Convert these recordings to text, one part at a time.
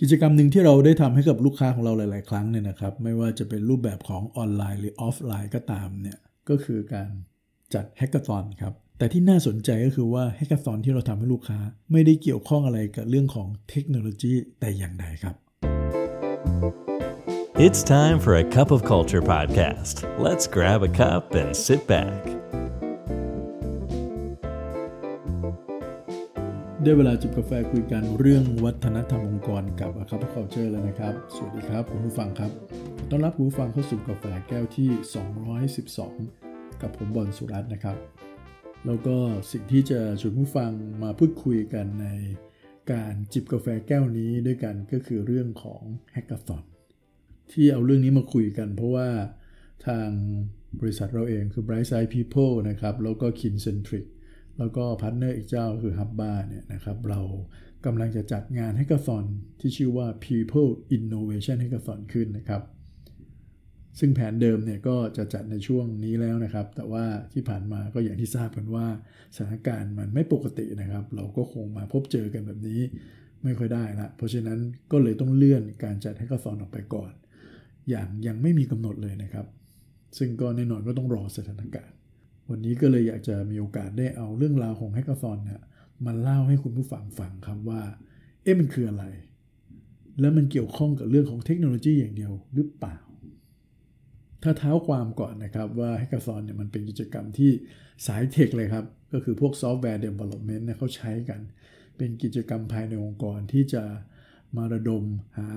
กิจกรรมหนึ่งที่เราได้ทำให้กับลูกค้าของเราหลาย ๆ ครั้งเนี่ยนะครับ ไม่ว่าจะเป็นรูปแบบของออนไลน์หรือออฟไลน์ก็ตามเนี่ยก็คือการจัด Hackathon ครับแต่ที่น่าสนใจก็คือว่า Hackathon ที่เราทำให้ลูกค้า ไม่ได้เกี่ยวข้องอะไรกับเรื่องของเทคโนโลยีแต่อย่างใดครับ It's time for a cup of culture podcast. Let's grab a cup and sit back. ได้เวลาจิบกาแฟคุยกันเรื่องวัฒนธรรมองค์กรกับ a c u p of Culture แล้วนะครับ สวัสดีครับคุณผู้ฟังครับ ต้อนรับคุณผู้ฟังเข้าสู่กาแฟแก้วที่ 212 กับผมบอลสุรัตน์นะครับ แล้วก็สิ่งที่จะชวนผู้ฟังมาพูดคุยกันในการจิบกาแฟแก้วนี้ด้วยกันก็คือเรื่องของแฮกเกอร์ตอนที่เอาเรื่องนี้มาคุยกัน เพราะว่าทางบริษัทเราเองคือ Bright Side People นะครับแล้วก็ Kincentric แล้วก็พาร์ทเนอร์อีกเจ้าคือ Hubba เนี่ยนะครับเรากำลังจะจัดงาน Hackathon ที่ชื่อว่า People Innovation Hackathon ขึ้นนะครับ ซึ่งแผนเดิมเนี่ยก็จะจัดในช่วงนี้แล้วนะครับ แต่ว่าที่ผ่านมาก็อย่างที่ทราบกันว่าสถานการณ์มันไม่ปกตินะครับ เราก็คงมาพบเจอกันแบบนี้ไม่ค่อยได้ละเพราะฉะนั้นก็เลยต้องเลื่อนการจัด Hackathon ออกไปก่อน อย่างยังไม่มีกำหนดเลยนะครับ ซึ่งก็แน่นอนก็ต้องรอสถานการณ์ วันนี้ก็เลยอยากจะมีโอกาสได้เอาเรื่องราวของ Hackathon เนี่ยมาเล่าให้คุณผู้ฟังฟังครับว่า เอ๊ะมันคืออะไร แล้วมันเกี่ยวข้องกับเรื่องของเทคโนโลยีอย่างเดียวหรือเปล่า ถ้าเท้าความก่อนนะครับว่า Hackathon เนี่ยมันเป็นกิจกรรมที่สาย tech เลยครับ ก็คือพวก software development เนี่ยเขาใช้กัน เป็นกิจกรรมภายในองค์กรที่จะมาระดมหา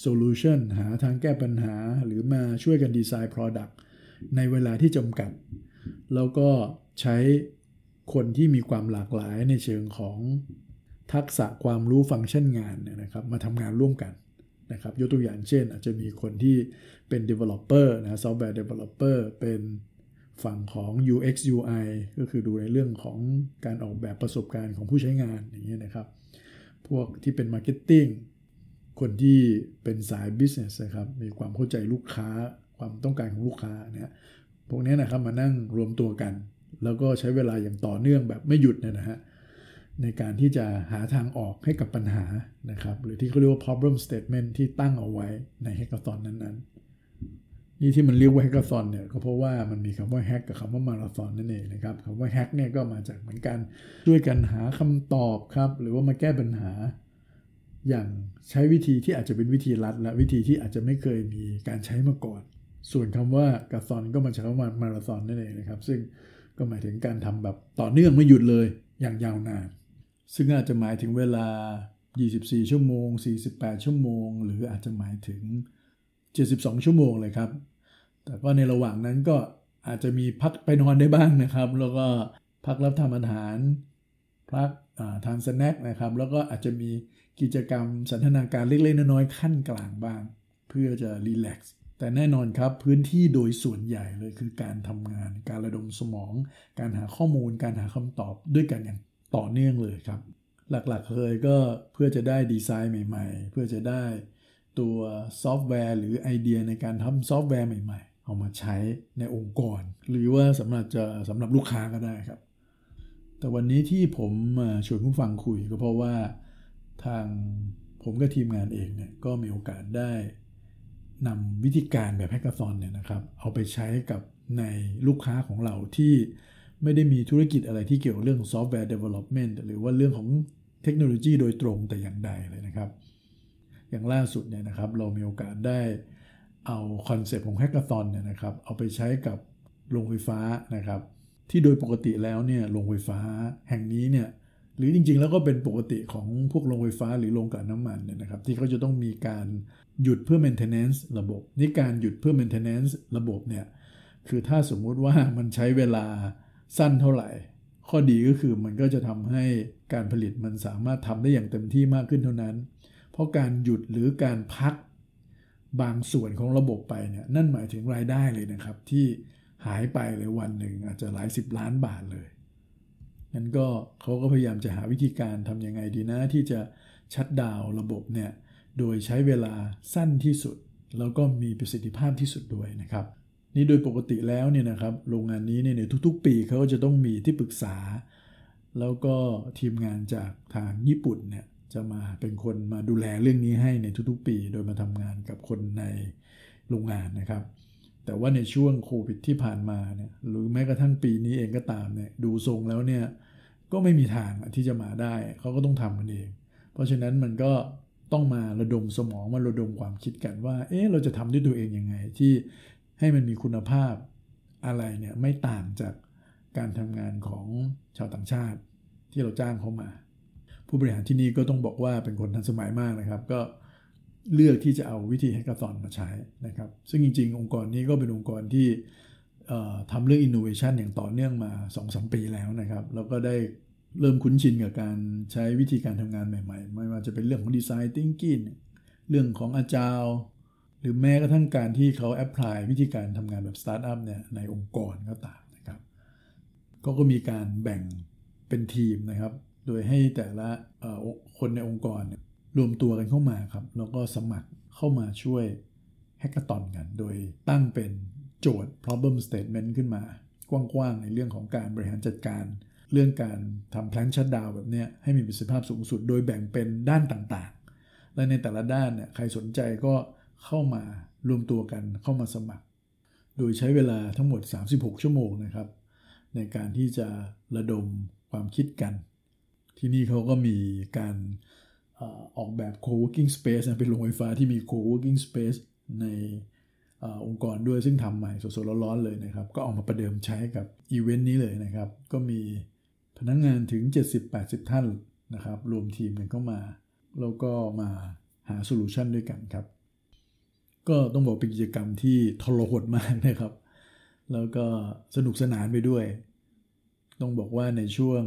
โซลูชันหาทางแก้ปัญหาหรือมาช่วยกันดีไซน์ Product ในเวลาที่จำกัด แล้วก็ใช้คนที่มีความหลากหลายในเชิงของทักษะความรู้ฟังก์ชันงานนะครับมาทำงานร่วมกันนะครับยกตัวอย่างเช่น อาจจะมีคนที่เป็น Developer นะ Software Developer เป็นฝั่งของ UX UI ก็คือดูในเรื่องของการออกแบบประสบการณ์ของผู้ใช้งานอย่างเงี้ยนะครับ พวกที่เป็น Marketing คนที่เป็นสาย business นะครับ มีความเข้าใจลูกค้า ความต้องการของลูกค้าเนี่ยพวกนี้นะครับมานั่งรวมตัวกัน แล้วก็ใช้เวลาอย่างต่อเนื่องแบบไม่หยุดนะฮะในการที่จะหาทางออกให้กับปัญหานะครับ หรือที่เขาเรียกว่า problem statement ที่ตั้งเอาไว้ใน hackathon นั้นๆ นี่ที่มันเรียกว่า hackathon เนี่ยก็เพราะว่ามันมีคำว่า hack กับคำว่า marathon นั่นเองนะครับคำว่า hack เนี่ยก็มาจากเหมือนกันช่วยกันหาคำตอบครับ หรือว่ามาแก้ปัญหา อย่างใช้วิธีที่อาจจะเป็นวิธีลัด และวิธีที่อาจจะไม่เคยมีการใช้มาก่อน ส่วนคำว่ากาซอนก็มาจากคำว่ามาราธอนนั่นเองนะครับ ซึ่งก็หมายถึงการทำแบบต่อเนื่องไม่หยุดเลยอย่างยาวนาน ซึ่งอาจจะหมายถึงเวลา 24 ชั่วโมง 48 ชั่วโมง หรืออาจจะหมายถึง 72 ชั่วโมงเลยครับ แต่ก็ในระหว่างนั้นก็อาจจะมีพักไปนอนได้บ้างนะครับ แล้วก็พักรับทานอาหารพักทานสแน็คนะครับ แล้วก็อาจจะมีกิจกรรมสันทนาการเล็กๆน้อยๆขั้นกลางบ้าง เพื่อจะรีแลกซ์ แต่แน่นอนครับพื้นที่โดยส่วนใหญ่เลยคือการทำงาน การระดมสมอง การหาข้อมูล การหาคำตอบด้วยกันอย่างต่อเนื่องเลยครับ หลักๆเลยก็เพื่อจะได้ดีไซน์ใหม่ ๆ เพื่อจะได้ตัวซอฟต์แวร์หรือไอเดียในการทำซอฟต์แวร์ใหม่ ๆ เอามาใช้ในองค์กร หรือว่าสำหรับจะสำหรับลูกค้าก็ได้ครับ แต่วันนี้ที่ผมมาชวนผู้ฟังคุยก็เพราะว่าทางผมกับทีมงานเองเนี่ยก็มีโอกาสได้ นำวิธีการแบบ Hackathon เนี่ยนะครับเอาไปใช้กับในลูกค้าของเราที่ไม่ได้มีธุรกิจอะไรที่เกี่ยวกับเรื่องของ software development หรือว่าเรื่องของเทคโนโลยีโดยตรงแต่อย่างใดเลยนะครับ อย่างล่าสุดเนี่ยนะครับเรามีโอกาสได้เอาคอนเซปต์ของ hackathon เนี่ยนะครับเอาไปใช้กับโรงไฟฟ้านะครับ ที่โดยปกติแล้วเนี่ยโรงไฟฟ้าแห่งนี้เนี่ย หรือจริงๆ แล้วก็เป็นปกติของพวกโรงไฟฟ้าหรือโรงกลั่นน้ำมันเนี่ยนะครับที่เขาจะต้องมีการหยุดเพื่อ maintenance ระบบนี่การหยุดเพื่อ maintenance ระบบเนี่ยคือถ้าสมมุติว่ามันใช้เวลาสั้นเท่าไหร่ ข้อดีก็คือมันก็จะทำให้การผลิตมันสามารถทำได้อย่างเต็มที่มากขึ้นเท่านั้น เพราะการหยุดหรือการพักบางส่วนของระบบไปเนี่ยนั่นหมายถึงรายได้เลยนะครับที่หายไปเลยวันหนึ่งอาจจะหลายสิบล้านบาทเลย นั้นก็เขาก็พยายามจะหาวิธีการทำยังไงดีนะ ที่จะชัดดาวระบบเนี่ยโดยใช้เวลาสั้นที่สุด แล้วก็มีประสิทธิภาพที่สุดด้วยนะครับ นี่โดยปกติแล้วเนี่ยนะครับโรงงานนี้เนี่ยทุกๆ ปีเขาก็จะต้องมีที่ปรึกษา แล้วก็ทีมงานจากทางญี่ปุ่นเนี่ยจะมาเป็นคนมาดูแลเรื่องนี้ให้ในทุกๆ ปี โดยมาทำงานกับคนในโรงงานนะครับ แต่ว่าในช่วงโควิดที่ผ่านมาเนี่ยหรือแม้กระทั่งปีนี้เองก็ตามเนี่ยดูทรงแล้วเนี่ยก็ไม่มีทางที่จะมาได้เขาก็ต้องทำมันเอง เพราะฉะนั้นมันก็ต้องมาระดมสมองมาระดมความคิดกันว่า เอ๊ะเราจะทำด้วยตัวเองยังไงที่ให้มันมีคุณภาพอะไรเนี่ยไม่ต่างจากการทำงานของชาวต่างชาติที่เราจ้างเขามา ผู้บริหารที่นี่ก็ต้องบอกว่าเป็นคนทันสมัยมากนะครับ ก็เเลือกที่จะเอาวิธีแฮกเกอร์ซอนมาใช้นะครับ ซึ่งจริง ๆ องค์กรนี้ก็เป็นองค์กรที่ทำเรื่อง innovation อย่างต่อเนื่องมา 2-3 ปีแล้วนะครับ แล้วก็ได้เริ่มคุ้นชินกับการใช้วิธีการทำงานใหม่ ๆ ไม่ว่าจะเป็นเรื่องของดีไซน์ thinking เรื่องของ Agile หรือแม้กระทั่งการที่เขา apply วิธีการทำงานแบบสตาร์ทอัพเนี่ยในองค์กรก็ตามนะครับก็ก็มีการแบ่งเป็นทีมนะครับ โดยให้แต่ละคนในองค์กร รวมตัวกันเข้ามาครับ แล้วก็สมัครเข้ามาช่วย hackathon กัน โดยตั้งเป็นโจทย์ problem statement ขึ้นมา กว้างๆ ในเรื่องของการบริหารจัดการ เรื่องการทำ plant shutdown แบบนี้ให้มีประสิทธิภาพสูงสุด โดยแบ่งเป็นด้านต่างๆ และในแต่ละด้านเนี่ยใครสนใจก็เข้ามารวมตัวกันเข้ามาสมัคร โดยใช้เวลาทั้งหมด 36 ชั่วโมงนะครับ ในการที่จะระดมความคิดกัน ที่นี่เขาก็มีการ ออกแบบ co-working space เป็นโรงไฟฟ้าที่มี co-working space ในอองค์กรด้วยซึ่งทำใหม่สดๆร้อนๆเลยนะครับ ก็ออกมาประเดิมใช้กับอีเวนต์นี้เลยนะครับ ก็มีพนักงงานถึง 70-80 ท่านนะครับ รวมทีมกันเข้ามา แล้วก็มาหาโซลูชันด้วยกันครับ ก็ต้องบอกเป็นกิจกรรมที่ทรหดมากนะครับ แล้วก็สนุกสนานไปด้วย ต้องบอกว่าในช่วง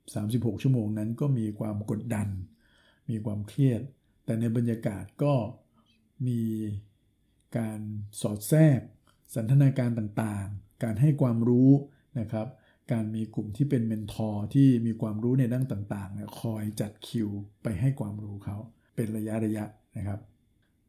36 ชั่วโมงนั้นก็มีความกดดัน มีความเครียด แต่ในบรรยากาศก็มีการสอดแทรก สันทนาการต่างๆ การให้ความรู้นะครับ การมีกลุ่มที่เป็น mentor ที่มีความรู้ในด้านต่างๆคอยจัดคิวไปให้ความรู้เขาเป็นระยะระยะนะครับ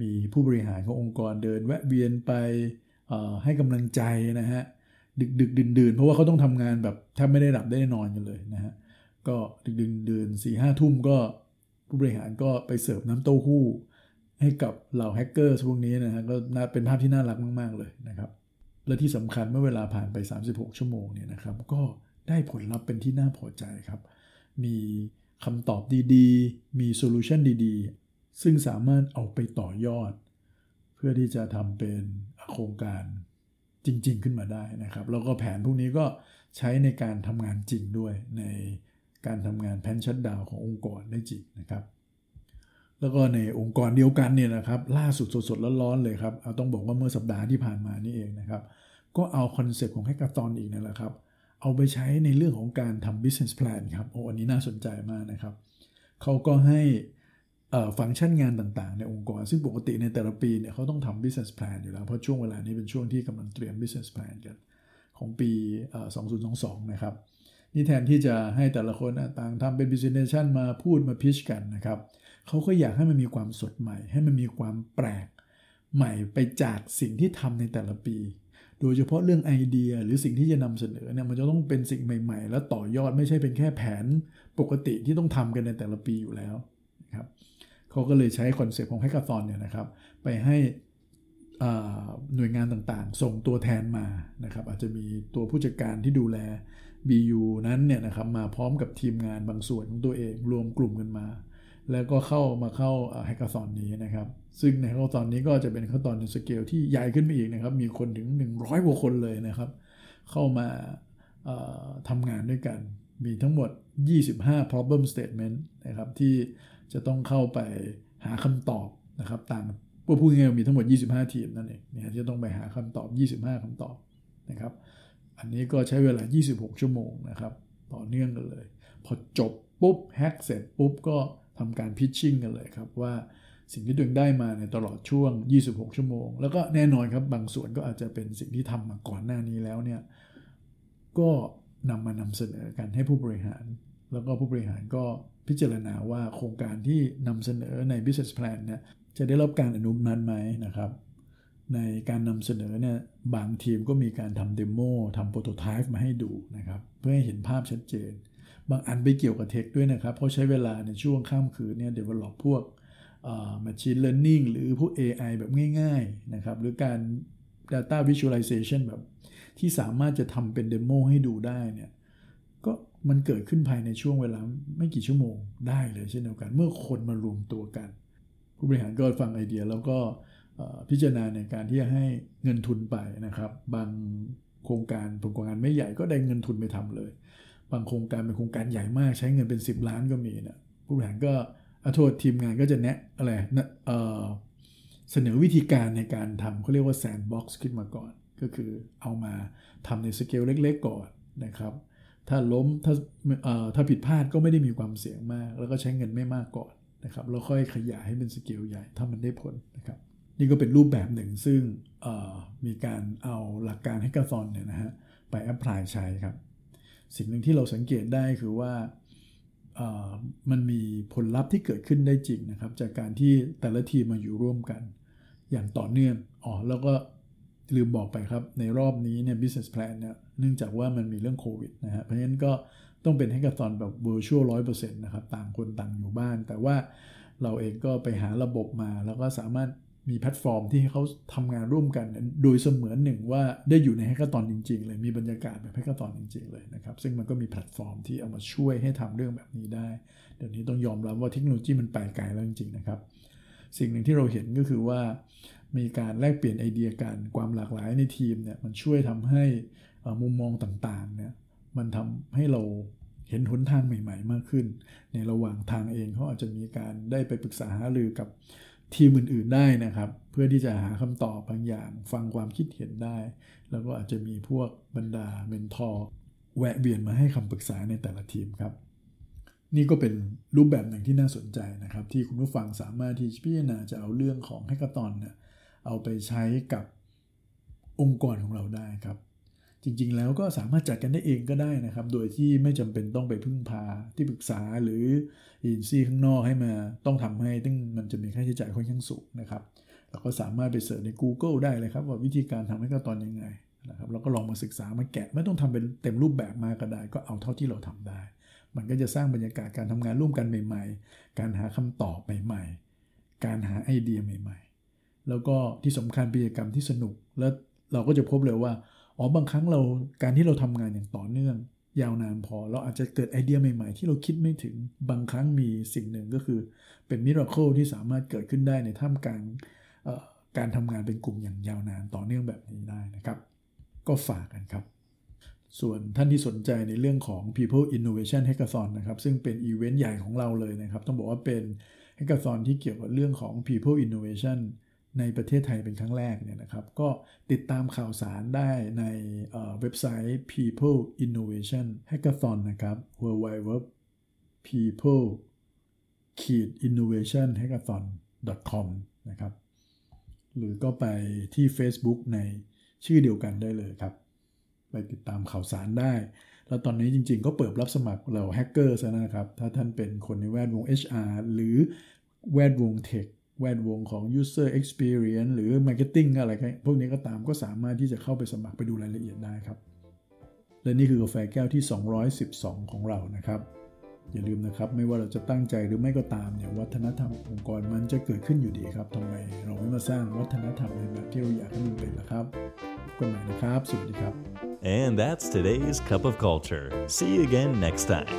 มีผู้บริหารขององค์กรเดินแวะเวียนไปให้กำลังใจนะฮะดึกดึกดื่นดื่นเพราะว่าเขาต้องทำงานแบบแทบไม่ได้หลับได้นอนกันเลยนะฮะก็ดึกดึกดื่นสี่ห้าทุ่มก็ ผู้บริหารก็ไปเสิร์ฟน้ำเต้าหู้ ให้กับเหล่าแฮกเกอร์พวกนี้นะฮะก็น่าเป็นภาพที่น่ารักมาก ๆ เลยนะครับ และที่สำคัญเมื่อเวลาผ่านไป 36 ชั่วโมงเนี่ยนะครับ ก็ได้ผลลัพธ์เป็นที่น่าพอใจครับ มีคำตอบดีๆ มีโซลูชันดีๆ ซึ่งสามารถเอาไปต่อยอด เพื่อที่จะทำเป็นโครงการจริง ๆ ขึ้นมาได้นะครับ แล้วก็แผนพวกนี้ก็ใช้ในการทำงานจริงด้วยใน การทำงาน plant shutdown ขององค์กรได้จริงนะครับ แล้วก็ในองค์กรเดียวกันเนี่ยนะครับล่าสุดสดๆร้อนๆเลยครับเอาต้องบอกว่าเมื่อสัปดาห์ที่ผ่านมานี่เองนะครับก็เอาคอนเซปต์ของ hackathon อีกนั่นแหละครับเอาไปใช้ในเรื่องของการทำ business plan ครับโอ้อันนี้น่าสนใจมากนะครับเขาก็ให้ฟังก์ชันงานต่างๆ ในองค์กร ซึ่งปกติในแต่ละปีเนี่ยเขาต้องทำ business plan อยู่แล้ว เพราะช่วงเวลานี้เป็นช่วงที่กำลังเตรียม business plan กัน ของปี 2022 นะครับ นี่แทนที่จะให้แต่ละคนต่างทำเป็น presentation มาพูดมา pitch กันนะครับเขาก็อยากให้มันมีความสดใหม่ ให้มันมีความแปลก ใหม่ไปจากสิ่งที่ทำในแต่ละปี โดยเฉพาะเรื่องไอเดียหรือสิ่งที่จะนำเสนอเนี่ยมันจะต้องเป็นสิ่งใหม่ ๆ แล้วต่อยอดไม่ใช่เป็นแค่แผนปกติที่ต้องทำกันในแต่ละปีอยู่แล้วนะครับเขาก็เลยใช้คอนเซปต์ของ hackathon เนี่ยนะครับไปให้ หน่วยงานต่างๆ ส่งตัวแทนมานะครับอาจจะมีตัวผู้จัดการที่ดูแล BU นั้นเนี่ยนะครับมาพร้อมกับทีมงานบางส่วนของตัวเองรวมกลุ่มกันมา แล้วก็เข้ามาเข้าแฮกเกอร์ซอนนี้นะครับ ซึ่งในแฮกเกอร์ซอนนี้ก็จะเป็นขั้นตอนในสเกลที่ใหญ่ขึ้นไปอีกนะครับ มีคนถึง 100กว่าคนเลยนะครับ เข้ามาทำงานด้วยกัน มีทั้งหมด 25 problem statement นะครับที่จะต้องเข้าไปหาคำตอบนะครับต่าง วกพูดง่ายๆมีทั้งหมด 25 ทีมนั่นเองเนี่ยจะต้องไปหาคำตอบ 25คำตอบนะครับ อันนี้ก็ใช้เวลา 26 ชั่วโมงนะครับ ต่อเนื่องกันเลย พอจบปุ๊บแฮกเสร็จปุ๊บก็ทำการพิชชิ่งกันเลยครับว่าสิ่งที่ตัวเองได้มาในตลอดช่วง 26 ชั่วโมง แล้วก็แน่นอนครับบางส่วนก็อาจจะเป็นสิ่งที่ทำมาก่อนหน้านี้แล้วเนี่ยก็นำมานำเสนอกันให้ผู้บริหาร แล้วก็ผู้บริหารก็พิจารณาว่าโครงการที่นำเสนอใน business plan เนี่ย จะได้รับการอนุมัติไหมนะครับ ในการนำเสนอเนี่ยบางทีมก็มีการทำเดโมทำโปรโตไทป์มาให้ดูนะครับ เพื่อให้เห็นภาพชัดเจน บางอันไปเกี่ยวกับเทคด้วยนะครับ เพราะใช้เวลาในช่วงข้ามคืนเนี่ย develop พวก machine learning หรือพวก AI แบบง่ายๆนะครับ หรือการ data visualization แบบที่สามารถจะทำเป็นเดโมให้ดูได้เนี่ยก็มันเกิดขึ้นภายในช่วงเวลาไม่กี่ชั่วโมงได้เลยเช่นเดียวกัน เมื่อคนมารวมตัวกัน ผู้บริหารก็ฟังไอเดียแล้วก็พิจารณาในการที่จะให้เงินทุนไปนะครับ บางโครงการโครงการไม่ใหญ่ก็ได้เงินทุนไปทำเลย บางโครงการเป็นโครงการใหญ่มากใช้เงินเป็น 10 ล้านก็มีนะผู้บริหารก็อโทษทีมงานก็จะแนะอะไรนะเเสนอวิธีการในการทำเขาเรียกว่า sandbox ขึ้นมาก่อน ก็คือเอามาทำในสเกลเล็ก ๆ ก่อนนะครับ ถ้าล้มถ้าถ้าผิดพลาดก็ไม่ได้มีความเสี่ยงมาก แล้วก็ใช้เงินไม่มากก่อน นะครับแล้วค่อยขยายให้เป็นสเกลใหญ่ถ้ามันได้ผลนะครับ นี่ก็เป็นรูปแบบหนึ่งซึ่งมีการเอาหลักการ hackathon เนี่ยนะฮะไป apply ใช้ครับ สิ่งหนึ่งที่เราสังเกตได้คือว่ามันมีผลลัพธ์ที่เกิดขึ้นได้จริงนะครับ จากการที่แต่ละทีมมาอยู่ร่วมกัน อย่างต่อเนื่องอ๋อแล้วก็ลืมบอกไปครับ ในรอบนี้เนี่ย business plan เนี่ยเนื่องจากว่ามันมีเรื่องโควิดนะฮะเพราะฉะนั้นก็ ต้องเป็น hackathon แบบ virtual ร้อยเปอร์เซ็นต์นะครับต่างคนต่างอยู่บ้าน แต่ว่าเราเองก็ไปหาระบบมา แล้วก็สามารถมีแพลตฟอร์มที่เขาทำงานร่วมกัน โดยเสมือนหนึ่งว่าได้อยู่ใน hackathon จริง ๆ เลยมีบรรยากาศแบบ hackathon จริง ๆ เลยนะครับ ซึ่งมันก็มีแพลตฟอร์มที่เอามาช่วยให้ทำเรื่องแบบนี้ได้ เดี๋ยวนี้ต้องยอมรับว่าเทคโนโลยีมันไปไกลแล้วจริงๆนะครับ สิ่งหนึ่งที่เราเห็นก็คือว่า มีการแลกเปลี่ยนไอเดียกันความหลากหลายในทีมเนี่ยมันช่วยทำให้มุมมองต่างๆเนี่ย มันทำให้เราเห็นหนทางใหม่ ๆ มากขึ้น ในระหว่างทางเองเขาอาจจะมีการได้ไปปรึกษาหารือกับทีมอื่นๆได้นะครับ เพื่อที่จะหาคำตอบบางอย่าง ฟังความคิดเห็นได้ แล้วก็อาจจะมีพวกบรรดาเมนทอร์แวะเวียนมาให้คำปรึกษาในแต่ละทีมครับ นี่ก็เป็นรูปแบบหนึ่งที่น่าสนใจนะครับ ที่คุณผู้ฟังสามารถที่พิจารณาจะเอาเรื่องของแฮกเกอร์ตอนเนี่ยเอาไปใช้กับองค์กรของเราได้ครับ จริงๆ แล้วก็สามารถจัดกันได้เองก็ได้นะครับ โดยที่ไม่จำเป็นต้องไปพึ่งพาที่ปรึกษาหรือเอเจนซี่ข้างนอกให้มาต้องทำให้ซึ่งมันจะมีค่าใช้จ่ายค่อนข้างสูงนะครับเราก็สามารถไปเสิร์ชใน Google ได้เลยครับว่าวิธีการทำให้ก็ตอนยังไงนะครับเราก็ลองมาศึกษามาแกะไม่ต้องทำเป็นเต็มรูปแบบมาก็ได้ ก็เอาเท่าที่เราทำได้ มันก็จะสร้างบรรยากาศการทำงานร่วมกันใหม่ ๆ การหาคำตอบใหม่ ๆ การหาไอเดียใหม่ ๆ แล้วก็ที่สำคัญกิจกรรมที่สนุกแล้วเราก็จะพบเลยว่า อ๋อบางครั้งเราการที่เราทำงานอย่างต่อเนื่อง ยาวนานพอเราอาจจะเกิดไอเดียใหม่ๆ ที่เราคิดไม่ถึงบางครั้งมีสิ่งหนึ่งก็คือเป็นมิราเคิลที่สามารถเกิดขึ้นได้ในท่ามกลางการทำงานเป็นกลุ่มอย่างยาวนานต่อเนื่องแบบนี้ได้นะครับ ก็ฝากกันครับส่วนท่านที่สนใจในเรื่องของ People Innovation Hackathon นะครับ ซึ่งเป็นอีเวนต์ใหญ่ของเราเลยนะครับ ต้องบอกว่าเป็น Hackathon ที่เกี่ยวกับเรื่องของ People Innovation ในประเทศไทยเป็นครั้งแรกเนี่ยนะครับ ก็ติดตามข่าวสารได้ในเว็บไซต์ People Innovation Hackathon นะครับ w w w people innovation hackathon com นะครับ หรือก็ไปที่ Facebook ในชื่อเดียวกันได้เลยครับ ไปติดตามข่าวสารได้ แล้วตอนนี้จริงๆ ก็เปิดรับสมัครเราแฮกเกอร์ซะนะครับ ถ้าท่านเป็นคนในแวดวง HR หรือแวดวงเทค แวดวงของ user experience หรือ marketing อะไรพวกนี้ก็ตามก็สามารถที่จะเข้าไปสมัครไปดูรายละเอียดได้ครับ และนี่คือกาแฟแก้วที่ 212 ของเรานะครับ อย่าลืมนะครับ ไม่ว่าเราจะตั้งใจหรือไม่ก็ตามเนี่ยวัฒนธรรมองค์กรมันจะเกิดขึ้นอยู่ดีครับทำไมเราไม่มาสร้างวัฒนธรรมในแบบที่เราอยากให้มันเป็นล่ะครับกันใหม่นะครับ สวัสดีครับ And that's today's cup of culture. See you again next time.